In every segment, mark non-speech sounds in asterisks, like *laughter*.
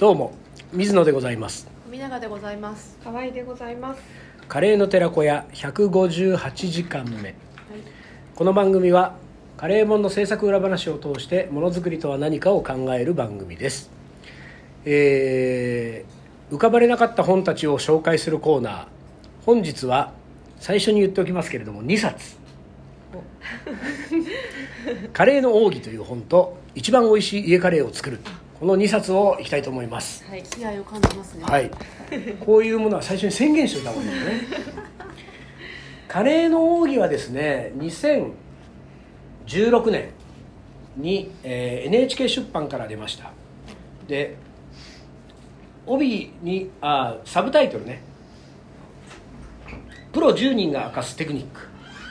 どうも水野でございます。富永でございます。河合でございます。カレーの寺子屋158時間目。この番組はカレー本の制作裏話を通してものづくりとは何かを考える番組です。えー浮かばれなかった本たちを紹介するコーナー。本日は最初に言っておきますけれども2冊「*laughs* カレーの奥義」という本と「一番おいしい家カレーを作る」この2冊をいきたいと思います。はい、気合を感じますね。はい、*laughs* こういうものは最初に宣言しておいた方がいいですね。カレーの奥義はですね2016年に、えー NHK 出版から出ました。で帯にあサブタイトルね「プロ10人が明かすテクニック」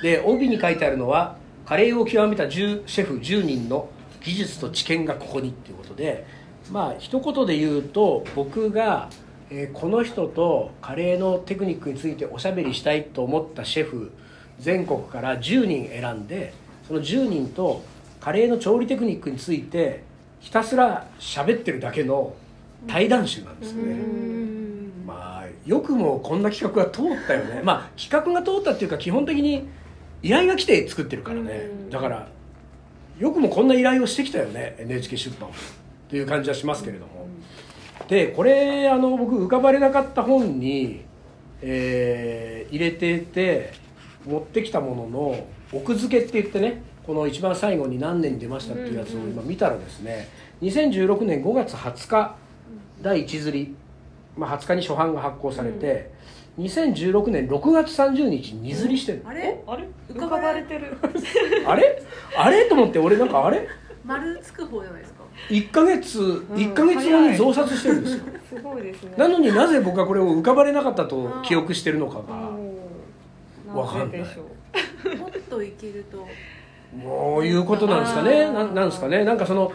で帯に書いてあるのはカレーを極めた10シェフ10人の技術と知見がここにっていうことでまあ一言で言うと僕が、えーこの人とカレーのテクニックについておしゃべりしたいと思ったシェフ全国から10人選んでその10人とカレーの調理テクニックについてひたすら喋ってるだけの対談集なんですね。まあよくもこんな企画が通ったよね。まあ企画が通ったっていうか基本的に依頼が来て作ってるからね。うん。だからよくもこんな依頼をしてきたよね NHK 出版という感じはしますけれども。でこれあの僕浮かばれなかった本に、えー入れてて持ってきたものの奥付けって言ってねこの一番最後に何年に出ましたっていうやつを今見たらですね2016年5月20日第1釣り、まあ、20日に初版が発行されて、2016年6月30日に2釣りしてるあれあれ？浮かばれ？浮かばれてる。*laughs* あれ？あれ？と思って俺なんかあれ？丸つく方じゃないですか？1ヶ月、1ヶ月後に増刷してるんですよ。すごいですね。なのになぜ僕はこれを浮かばれなかったと記憶してるのかがおーわかんない。もっといけると。もういうことなんですかね。ななんですかね。なんかその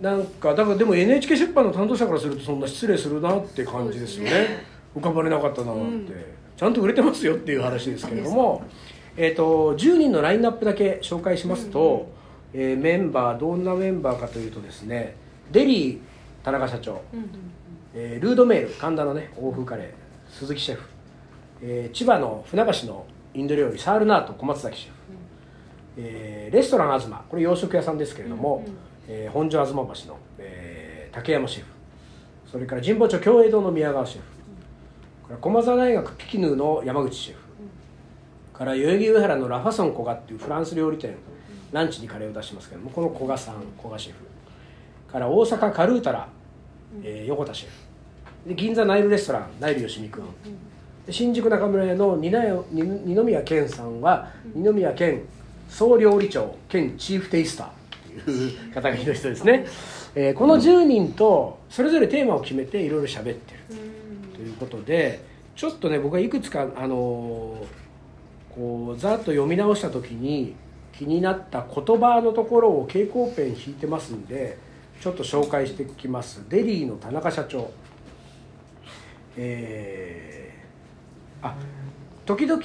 なんかだからでも NHK 出版の担当者からするとそんな失礼するなって感じですよね。そうです浮かばれなかったなって、うん。ちゃんと売れてますよっていう話ですけれども、えー、と10人のラインナップだけ紹介しますと、えーメンバーどんなメンバーかというとですねデリー田中社長、えールードメール神田のね欧風カレー鈴木シェフ、えー千葉の船橋のインド料理サールナート小松崎シェフ、えーレストラン東これ洋食屋さんですけれども、えー本所東橋の、えー竹山シェフそれから神保町共栄堂の宮川シェフ、から駒澤大学ピキヌーの山口シェフ、から代々木上原のラファソン古賀っていうフランス料理店、ランチにカレーを出してますけどもこの古賀さん古賀シェフ。から大阪カルータラ、えー横田シェフ。で銀座ナイルレストランナイルよしみくん、で新宿中村屋の二宮二二宮健さんは、二宮健総料理長兼チーフテイスター。っていう肩書きの人ですね、えーこの10人とそれぞれテーマを決めていろいろ喋ってる。ということでちょっとね僕はいくつかあのーこうざっと読み直した時に気になった言葉のところを蛍光ペン引いてますんでちょっと紹介していきます。デリーの田中社長。えーあ時々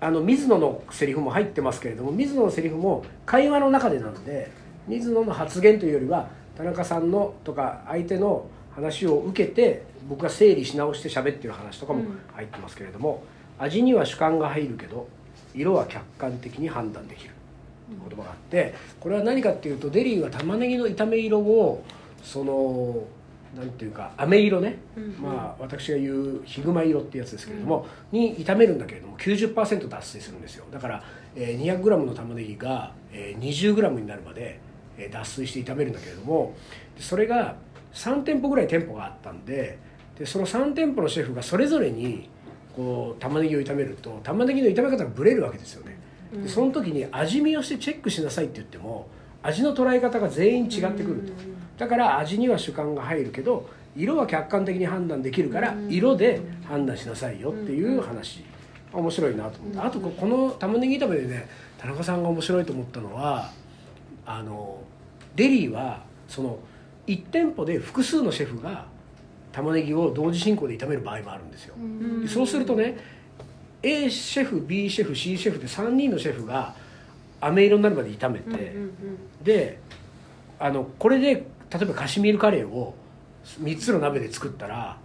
あの水野のセリフも入ってますけれども水野のセリフも会話の中でなんで水野の発言というよりは田中さんのとか相手の話を受けて僕が整理し直して喋ってる話とかも入ってますけれども、味には主観が入るけど色は客観的に判断できる。言葉があってこれは何かっていうとデリーは玉ねぎの炒め色をそのなんていうか飴色ね、まあ私が言うヒグマ色ってやつですけれども、に炒めるんだけれども90%脱水するんですよ。だから、えー 200g の玉ねぎが、えー 20g になるまで、えー脱水して炒めるんだけれどもでそれが3店舗ぐらい店舗があったんででその3店舗のシェフがそれぞれにこう玉ねぎを炒めると玉ねぎの炒め方がブレるわけですよね。でその時に味見をしてチェックしなさいって言っても味の捉え方が全員違ってくると。だから味には主観が入るけど色は客観的に判断できるから色で判断しなさいよっていう話。面白いなと思って。あとここの玉ねぎ炒めでね田中さんが面白いと思ったのはあのデリーはその1店舗で複数のシェフが玉ねぎを同時進行で炒める場合もあるんですよ、でそうするとね A シェフ B シェフ C シェフで3人のシェフが飴色になるまで炒めて、であのこれで例えばカシミールカレーを3つの鍋で作ったら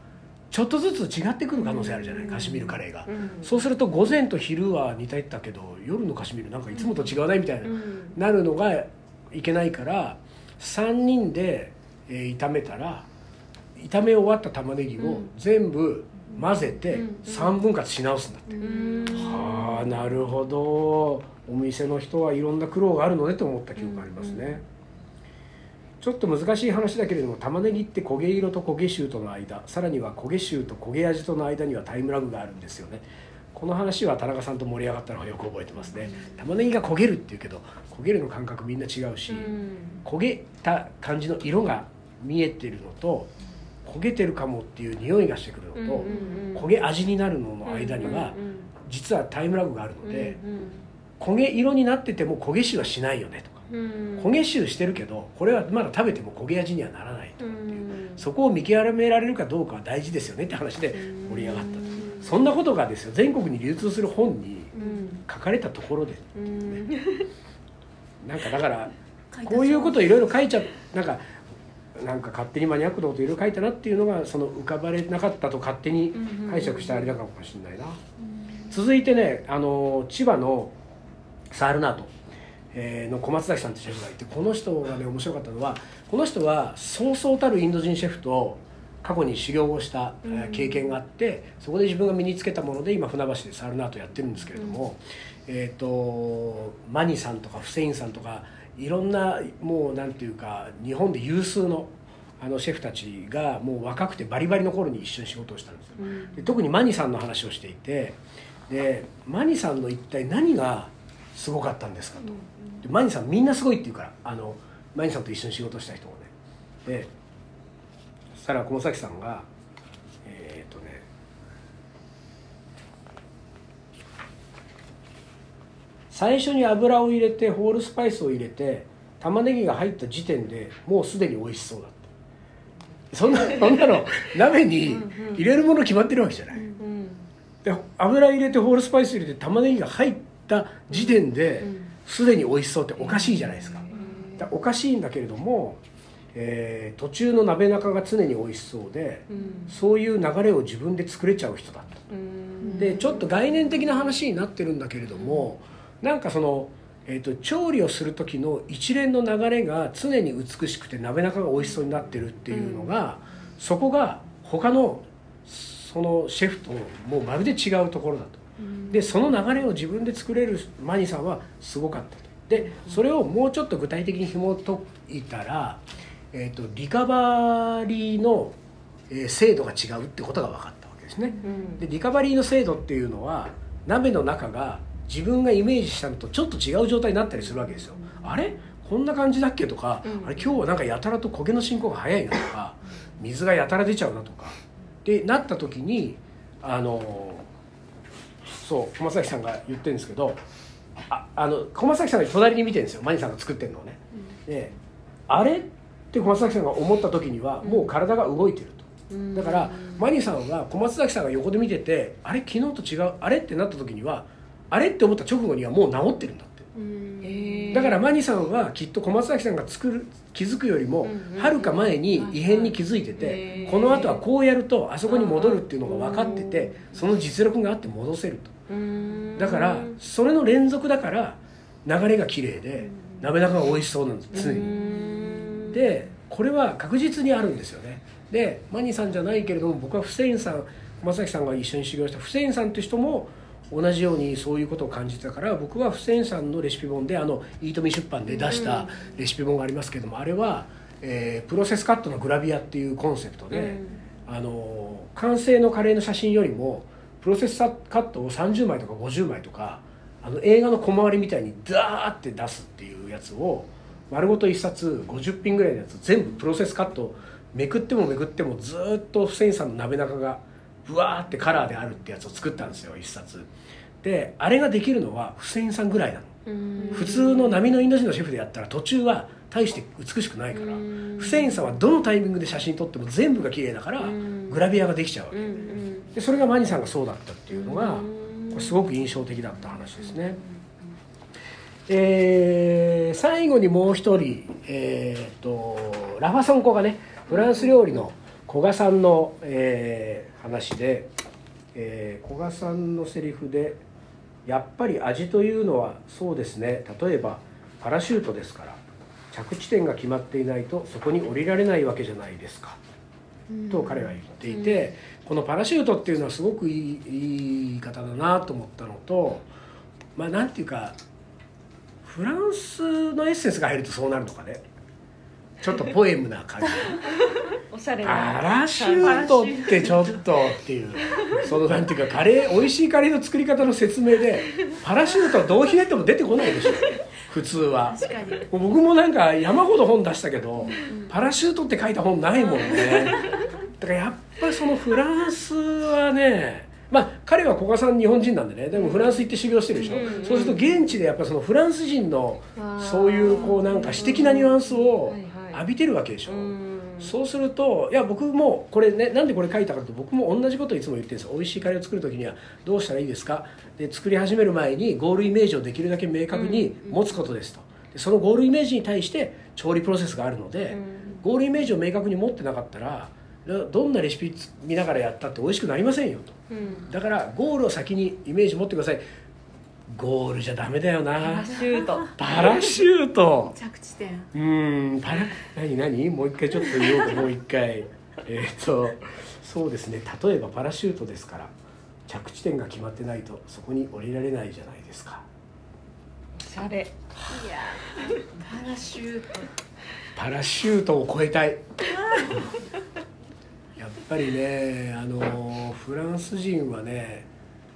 ちょっとずつ違ってくる可能性あるじゃない、うん。カシミールカレーが、うんそうすると午前と昼は似てたけど夜のカシミールなんかいつもと違うないみたいな、うん。なるのがいけないから3人で、えー炒めたら炒め終わった玉ねぎをうん。全部混ぜてうん。3分割し直すんだって、うん。はあなるほど。お店の人はいろんな苦労があるのねと思った記憶がありますね、うん。ちょっと難しい話だけれども玉ねぎって焦げ色と焦げ臭との間さらには焦げ臭と焦げ味との間にはタイムラグがあるんですよね。この話は田中さんと盛り上がったのがよく覚えてますね。玉ねぎが焦げるっていうけど焦げるの感覚みんな違うし、焦げた感じの色が見えてるのと焦げてるかもっていう匂いがしてくるのと、焦げ味になるのの間には実はタイムラグがあるので、焦げ色になってても焦げ臭はしないよねとか、焦げ臭してるけどこれはまだ食べても焦げ味にはならないとかっていう、そこを見極められるかどうかは大事ですよねって話で盛り上がった、そんなことがですよ全国に流通する本に書かれたところでなんかだから *laughs* こういうこといろいろ書いちゃなんかなんか勝手にマニアックなこといろいろ書いたなっていうのがその浮かばれなかったと勝手に解釈したあれだかもしれないな、続いてねあの千葉のサールナート、えーの小松崎さんってシェフがいてこの人がね面白かったのはこの人はそうそうたるインド人シェフと過去に修行をした、えー経験があってそこで自分が身につけたもので今船橋でサールナートやってるんですけれども、えっ、とマニさんとかフセインさんとかいろんなもうなんていうか日本で有数のあのシェフたちがもう若くてバリバリの頃に一緒に仕事をしたんですよ。で特にマニさんの話をしていてでマニさんの一体何がすごかったんですかと。でマニさんみんなすごいって言うからあのマニさんと一緒に仕事した人もね。でそしたら駒崎さんがえっ、とね最初に油を入れてホールスパイスを入れて玉ねぎが入った時点でもうすでに美味しそうだってそんな *laughs* そんなの鍋に入れるもの決まってるわけじゃない。で油入れてホールスパイス入れて玉ねぎが入った時点ですでに美味しそうっておかしいじゃないですか。だおかしいんだけれども、えー途中の鍋中が常に美味しそうでそういう流れを自分で作れちゃう人だとでちょっと概念的な話になってるんだけれどもなんかその、えー、と調理をする時の一連の流れが常に美しくて鍋中が美味しそうになってるっていうのが、そこが他のそのシェフともうまるで違うところだと。でその流れを自分で作れるマニさんはすごかったと。でそれをもうちょっと具体的に紐解いたら、えー、とリカバリーの、えー精度が違うってことが分かったわけですね。でリカバリーの精度っていうのは鍋の中が自分がイメージしたのとちょっと違う状態になったりするわけですよ。あれ？こんな感じだっけ？とか、うん。あれ今日はなんかやたらと焦げの進行が早いなとか水がやたら出ちゃうなとか。ってなった時にあのそう駒崎さんが言ってるんですけどああの駒崎さんが隣に見てるんですよ。マニさんが作ってるのをね、であれ？って小松崎さんが思った時にはもう体が動いてると、だからマニさんは小松崎さんが横で見ててあれ？昨日と違う？あれ？ってなった時にはあれって思った直後にはもう治ってるんだって。だからマニさんはきっと小松崎さんが作る気づくよりもはるか前に異変に気づいててこの後はこうやるとあそこに戻るっていうのが分かっててその実力があって戻せると。だからそれの連続だから流れが綺麗で鍋中が美味しそうなんです常に。でこれは確実にあるんですよね。でマニさんじゃないけれども僕はフセインさん小松崎さんが一緒に修行したフセインさんという人も同じようにそういうことを感じてたから僕はフセインさんのレシピ本であのイートミ出版で出したレシピ本がありますけどもあれは、えープロセスカットのグラビアっていうコンセプトで、あの完成のカレーの写真よりもプロセスカットを30枚とか50枚とかあの映画の小回りみたいにダーって出すっていうやつを丸ごと1冊50品ぐらいのやつ全部プロセスカットめくってもめくってもずーっとフセインさんの鍋中がブワーってカラーであるってやつを作ったんですよ1冊。であれができるのはフセインさんぐらいなの。普通の波のインド人のシェフでやったら途中は大して美しくないからフセインさんはどのタイミングで写真撮っても全部が綺麗だからグラビアができちゃうわけ。でそれがマニさんがそうだったっていうのがこれすごく印象的だった話ですね。えー最後にもう一人、えー、とラファソンコがねフランス料理の古賀さんの、えー話で、えー古賀さんのセリフで「やっぱり味というのはそうですね。例えばパラシュートですから着地点が決まっていないとそこに降りられないわけじゃないですか」と彼は言っていて、このパラシュートっていうのはすごくいいいい言い方だなと思ったのとまあなんていうかフランスのエッセンスが入るとそうなるのかねちょっとポエムな感じ。おしゃれパなラシュートってちょっとっていう。そのなんていうかカレー美味しいカレーの作り方の説明でパラシュートはどうひねっても出てこないでしょ。普通は。確かに。僕もなんか山ほど本出したけどパラシュートって書いた本ないもんね。だからやっぱりそのフランスはねまあ彼は古賀さん日本人なんでね。でもフランス行って修行してるでしょ、うん。そうすると現地でやっぱそのフランス人のそういうこうなんか詩的なニュアンスをはいはい浴びてるわけでしょ、うん。そうするといや僕もこれねなんでこれ書いたかと僕も同じことをいつも言ってるんですよ。美味しいカレーを作る時にはどうしたらいいですか？で作り始める前にゴールイメージをできるだけ明確に持つことですと。でそのゴールイメージに対して調理プロセスがあるので、うん。ゴールイメージを明確に持ってなかったらどんなレシピ見ながらやったって美味しくなりませんよと。うん。だからゴールを先にイメージ持ってくださいゴールじゃダメだよパラなシュート。パラシュート。着地点。うーんパラ何何？もう一回ちょっと言おうか *laughs* もう一回。えーっとそうですね。例えばパラシュートですから着地点が決まってないとそこに降りられないじゃないですか。おしゃれ。いや。パラシュート。パラシュートを超えたい。やっぱりねあのフランス人はね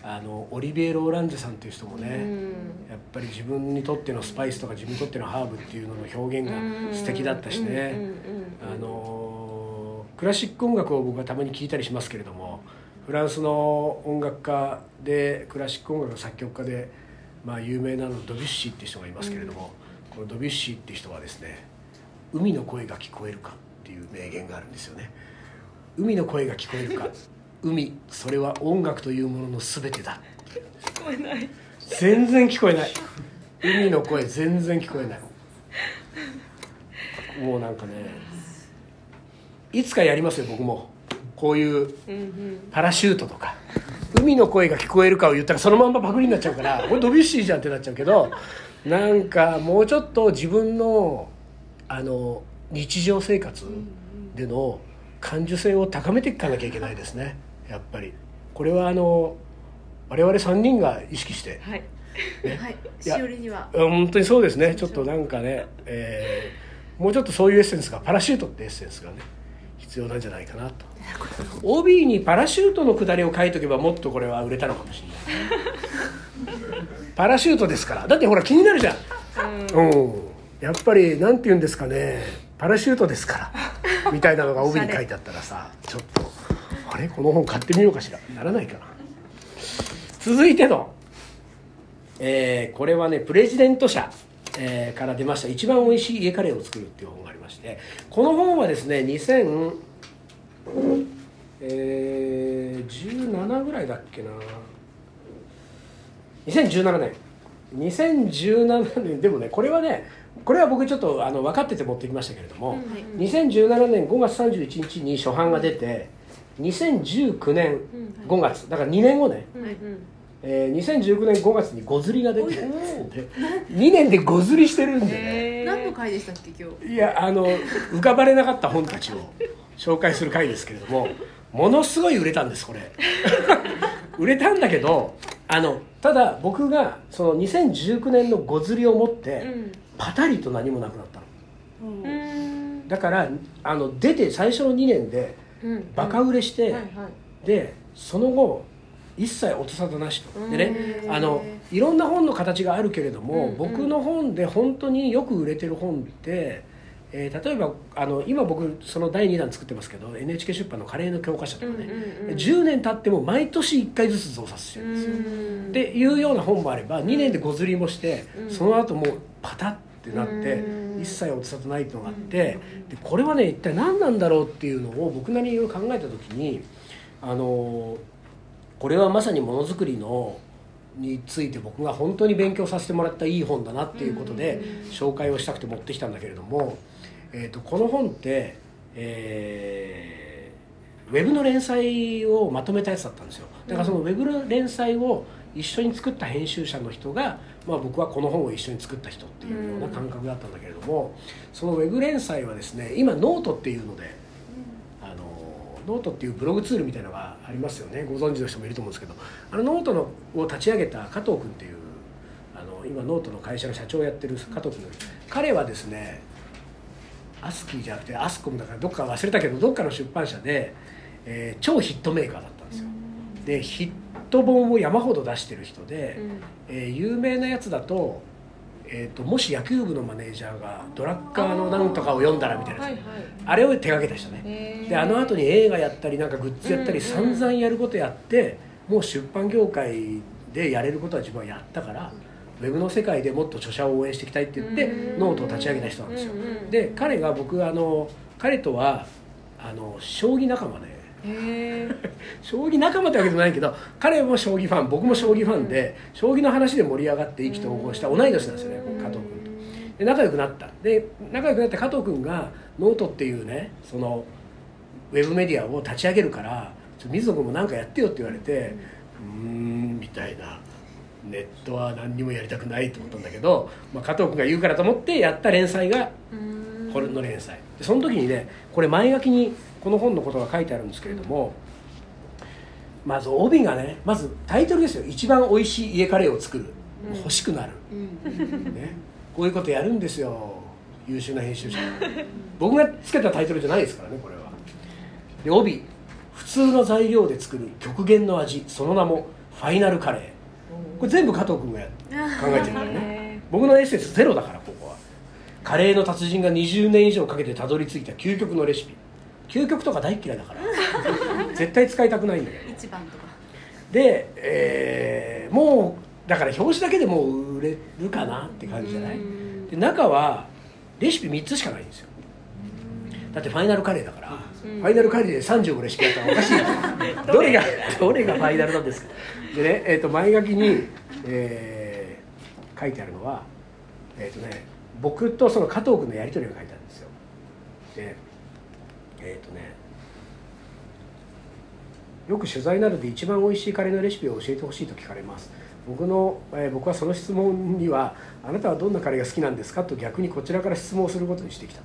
あのオリビエ・ローランジェさんという人もね、うん。やっぱり自分にとってのスパイスとか自分にとってのハーブっていうのの表現が素敵だったしね、うんうんうんうん。あのクラシック音楽を僕はたまに聞いたりしますけれどもフランスの音楽家でクラシック音楽の作曲家で、まあ、有名なのドビュッシーっていう人がいますけれども、このドビュッシーっていう人はですね「海の声が聞こえるか」っていう名言があるんですよね。海の声が聞こえるか海それは音楽というものの全てだ。聞こえない。全然聞こえない。海の声全然聞こえない。もうなんかねいつかやりますよ僕も。こういうパラシュートとか。海の声が聞こえるかを言ったらそのまんまパクリになっちゃうからこれドビュッシーじゃんってなっちゃうけどなんかもうちょっと自分のあの日常生活での感受性を高めていかなきゃいけないですねやっぱり。これはあの我々3人が意識して。はい。はい。しおりには。うん本当にそうですね。ちょっとなんかね、えーもうちょっとそういうエッセンスがパラシュートってエッセンスがね必要なんじゃないかなと。*laughs* OB にパラシュートのくだりを書いとけばもっとこれは売れたのかもしれない。パラシュートですから。だってほら気になるじゃん。うん。やっぱりなんて言うんですかね。パラシュートですから。みたいなのが帯に書いてあったらさちょっと。あれ？この本買ってみようかしら？ならないか。な続いての、えーこれはねプレジデント社、えーから出ました。一番おいしい家カレーを作るっていう本がありまして。この本はですね2000えー17ぐらいだっけな。2017年。2017年。でもねこれはねこれは僕ちょっとあの分かってて持ってきましたけれども、はい。2017年5月31日に初版が出て2019年5月だから2年後ね、うんうん。えー2019年5月に5釣りが出てで2年で5釣りしてるんでね。何の回でしたっけ今日？いやあの浮かばれなかった本たちを紹介する回ですけれどもものすごい売れたんですこれ。*laughs* 売れたんだけどあのただ僕がその2019年の5釣りを持ってうん。パタリと何もなくなったの。うん。だからあの出て最初の2年でうんバカ売れして、でその後一切音沙汰なしと。でねうんあのいろんな本の形があるけれども、うん僕の本で本当によく売れてる本って、えー例えばあの今僕その第2弾作ってますけど NHK 出版のカレーの教科書とかね、うんうんうん10年経っても毎年1回ずつ増刷してるんですよ、うん。っていうような本もあれば2年で5釣りもして、うん。その後もうパタッってなって、うん。一切音沙汰ないっていうのがあって、でこれはね一体何なんだろうっていうのを僕なりに考えた時にあのこれはまさにものづくりのについて僕が本当に勉強させてもらったいい本だなっていうことで紹介をしたくて持ってきたんだけれども、えー、とこの本って、えーウェブの連載をまとめたやつだったんですよ。だからそのウェブの連載を一緒に作った編集者の人が、まあ、僕はこの本を一緒に作った人っていうような感覚だったんだけれども、そのウェブ連載はですね今ノートっていうのであのノートっていうブログツールみたいなのがありますよね。ご存知の人もいると思うんですけどあのノートのを立ち上げた加藤君っていうあの今ノートの会社の社長をやってる加藤君彼はですねアスキーじゃなくてアスコムだからどっか忘れたけどどっかの出版社で、えー超ヒットメーカーだったんですよ。でヒット本を山ほど出してる人で、えー有名なやつだと,、えー、ともし野球部のマネージャーがドラッカーのなんとかを読んだらみたいなやつ。はいはい。あれを手掛けた人ね。であの後に映画やったりなんかグッズやったりうん散々やることやってもう出版業界でやれることは自分はやったからウェブの世界でもっと著者を応援していきたいって言ってうん。ノートを立ち上げた人なんですよ。うんうん。で彼が僕あの彼とはあの将棋仲間で将棋仲間ってわけじゃないけど彼も将棋ファン僕も将棋ファンで将棋の話で盛り上がって意気投合した同い年なんですよね加藤君と。で仲良くなった。で仲良くなった加藤君がノートっていうねそのウェブメディアを立ち上げるからちょ水野君も何かやってよって言われてうーんみたいな。ネットは何にもやりたくないと思ったんだけど、まあ、加藤君が言うからと思ってやった連載がうん。これの連載。でその時にねこれ前書きにこの本のことが書いてあるんですけれどもまず帯がねまずタイトルですよ。一番美味しい家カレーを作る、うん欲しくなる、うん。ね、こういうことやるんですよ。優秀な編集者。僕がつけたタイトルじゃないですからねこれは。で帯。普通の材料で作る。極限の味。その名もファイナルカレー。これ全部加藤君がや考えてるんだよね。へ僕のエッセンスゼロだからここは。カレーの達人が20年以上かけてたどり着いた究極のレシピ究極とか大嫌いだから。*laughs* 絶対使いたくないんだけど。一番とか。で、えーもうだから表紙だけでもう売れるかなって感じじゃない？うん。で中はレシピ3つしかないんですよ。だってファイナルカレーだから、うん。ファイナルカレーで35レシピやったらおかしいよ *laughs* どれがどれがファイナルなんですか？でね、えー、と前書きに、えー書いてあるのはえっ、とね僕とその加藤君のやり取りが書いてあるんですよ。でえっ、とねよく取材などで一番美味しいカレーのレシピを教えてほしいと聞かれます。僕の、えー僕はその質問にはあなたはどんなカレーが好きなんですかと逆にこちらから質問をすることにしてきた。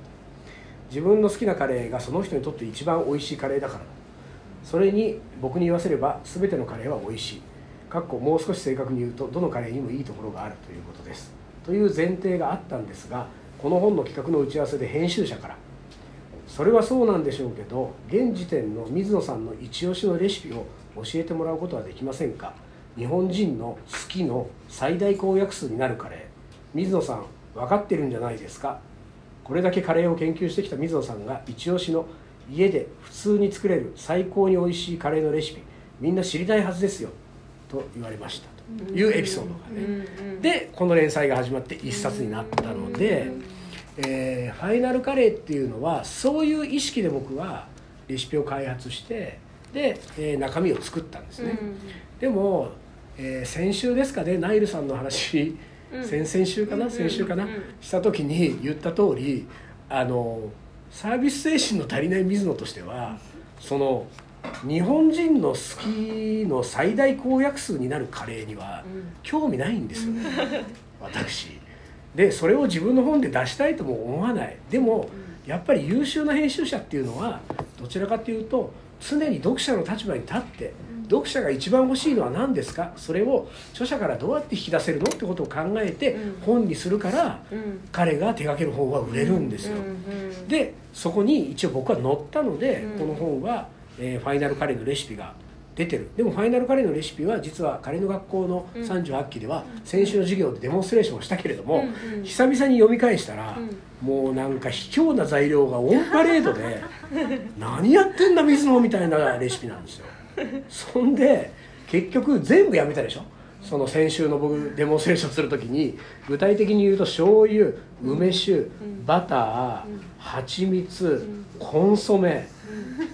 自分の好きなカレーがその人にとって一番美味しいカレーだから。それに僕に言わせれば全てのカレーは美味しい。かっこもう少し正確に言うとどのカレーにもいいところがあるということです。という前提があったんですがこの本の企画の打ち合わせで編集者からそれはそうなんでしょうけど現時点の水野さんの一押しのレシピを教えてもらうことはできませんか？日本人の好きの最大公約数になるカレー。水野さん分かってるんじゃないですか？これだけカレーを研究してきた水野さんが一押しの家で普通に作れる最高に美味しいカレーのレシピみんな知りたいはずですよ。と言われましたというエピソードがね、うん。でこの連載が始まって一冊になったので、えーファイナルカレーっていうのはそういう意識で僕はレシピを開発してで、えー中身を作ったんですね、でも、えー先週ですかねナイルさんの話、うん。先々週かな、うん先週かな、うんした時に言った通りあのサービス精神の足りない水野としてはその日本人の好きの最大公約数になるカレーには興味ないんですよね、私でそれを自分の本で出したいとも思わない。でもやっぱり優秀な編集者っていうのはどちらかというと常に読者の立場に立って読者が一番欲しいのは何ですか？それを著者からどうやって引き出せるのってことを考えてうん。本にするからうん。彼が手掛ける本は売れるんですよ、うんでそこに一応僕は載ったので、うん。この本は、えーファイナルカレーのレシピが出てる。でもファイナルカレーのレシピは実はカレーの学校のうん。38期では先週の授業でデモンストレーションをしたけれども、うんうん。久々に読み返したら、うん。もうなんか卑怯な材料がオンパレードで *laughs* 何やってんだ水野みたいなレシピなんですよ。そんで結局全部やめたでしょその先週の僕デモンストレーションする時に具体的に言うと醤油梅酒ん。バターうん。蜂蜜ん。コンソメ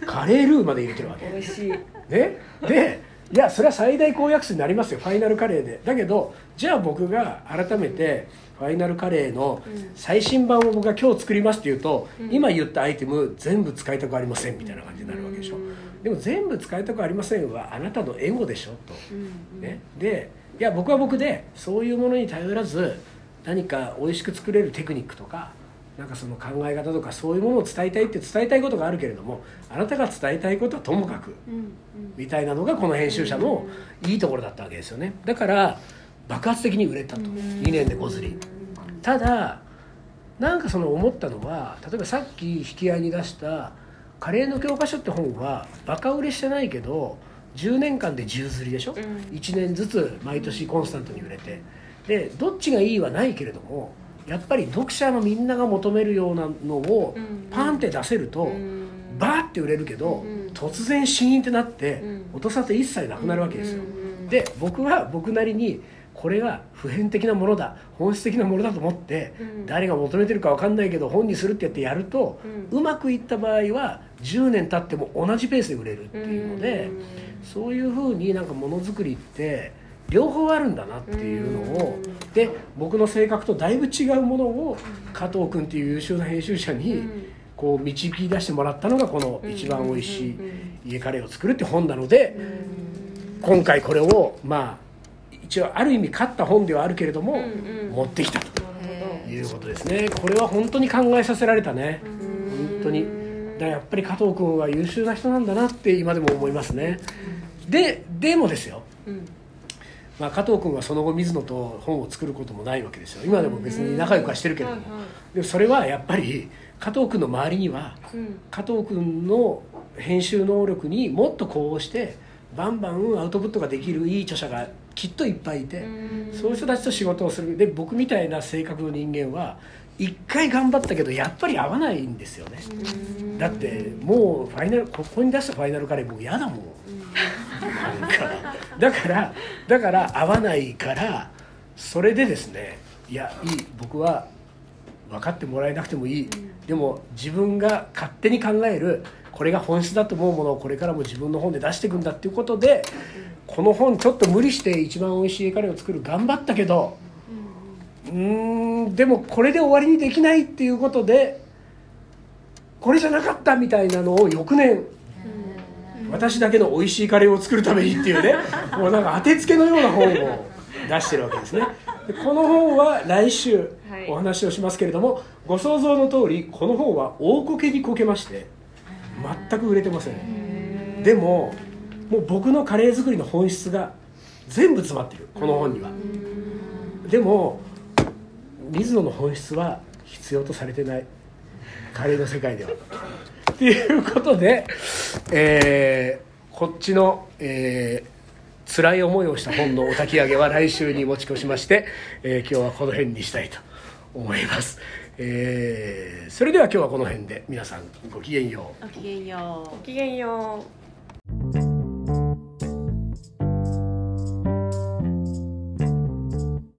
カレールーまで入れてるわけ。美味しい。ね？でいやそれは最大公約数になりますよ。ファイナルカレーで。だけどじゃあ僕が改めてフファイナルカレーのうん。最新版を僕が今日作りますって言うと、うん。今言ったアイテム全部使いたくありませんみたいな感じになるわけでしょ、うん。でも全部使いたくありませんはあなたのエゴでしょと、うん。ね、でいや僕は僕でそういうものに頼らず何か美味しく作れるテクニックとかなんかその考え方とかそういうものを伝えたいって伝えたいことがあるけれどもあなたが伝えたいことはともかくみたいなのがこの編集者のいいところだったわけですよね。だから爆発的に売れたと。2年で5釣り。ただなんかその思ったのは例えばさっき引き合いに出した「カレーの教科書」って本はバカ売れしてないけど10年間で10釣りでしょ、うん。1年ずつ毎年コンスタントに売れて。でどっちがいいはないけれどもやっぱり読者のみんなが求めるようなのをうん。パンって出せると、うん。バーって売れるけど、うん。突然シーンってなって、うん。音沙汰一切なくなるわけですよ、うん。で僕は僕なりにこれが普遍的なものだ本質的なものだと思って、うん。誰が求めてるか分かんないけど本にするってやってやると、ううんまくいった場合は10年経っても同じペースで売れるっていうので、そういうふうになんかものづくりって両方あるんだなっていうのを、うん。で僕の性格とだいぶ違うものを加藤君っていう優秀な編集者に、うん。こう導き出してもらったのがこの「一番おいしいうんうん。家カレーを作る」って本なのでうん。今回これをまあ一応ある意味勝った本ではあるけれどもうんうん。持ってきたと。いうことですね。これは本当に考えさせられたね。本当に。だからやっぱり加藤君は優秀な人なんだなって今でも思いますね。ででもですよ。うん。まあ、加藤君はその後水野と本を作ることもないわけですよ。今でも別に仲良くはしてるけれども。はいはい。でもそれはやっぱり加藤君の周りにはうん。加藤君の編集能力にもっとこうしてバンバンアウトプットができるいい著者がきっといっぱいいて、うん。そういう人たちと仕事をする。で僕みたいな性格の人間は一回頑張ったけどやっぱり合わないんですよね、うん。だってもうファイナルここに出したファイナルカレー僕嫌だもん。*laughs* だからだから合わないからそれでですねいやいい。僕は分かってもらえなくてもいい、でも自分が勝手に考えるこれが本質だと思うものをこれからも自分の本で出していくんだっていうことで、この本ちょっと無理して一番おいしいカレーを作る頑張ったけどうーん。でもこれで終わりにできないっていうことでこれじゃなかったみたいなのを翌年私だけの美味しいカレーを作るためにっていうね *laughs* もうなんか当てつけのような本を出してるわけですね。でこの本は来週はい。お話をしますけれども、ご想像の通りこの本は大こけにこけまして全く売れてません。でももう僕のカレー作りの本質が全部詰まってる。この本には。でも水野の本質は必要とされてない。カレーの世界では。っていうことで、えーこっちの、えー辛い思いをした本のお焚き上げは来週に持ち越しまして、えー今日はこの辺にしたいと思います、えーそれでは今日はこの辺で皆さんごきげんよう。ごきげんよう。ごきげんよう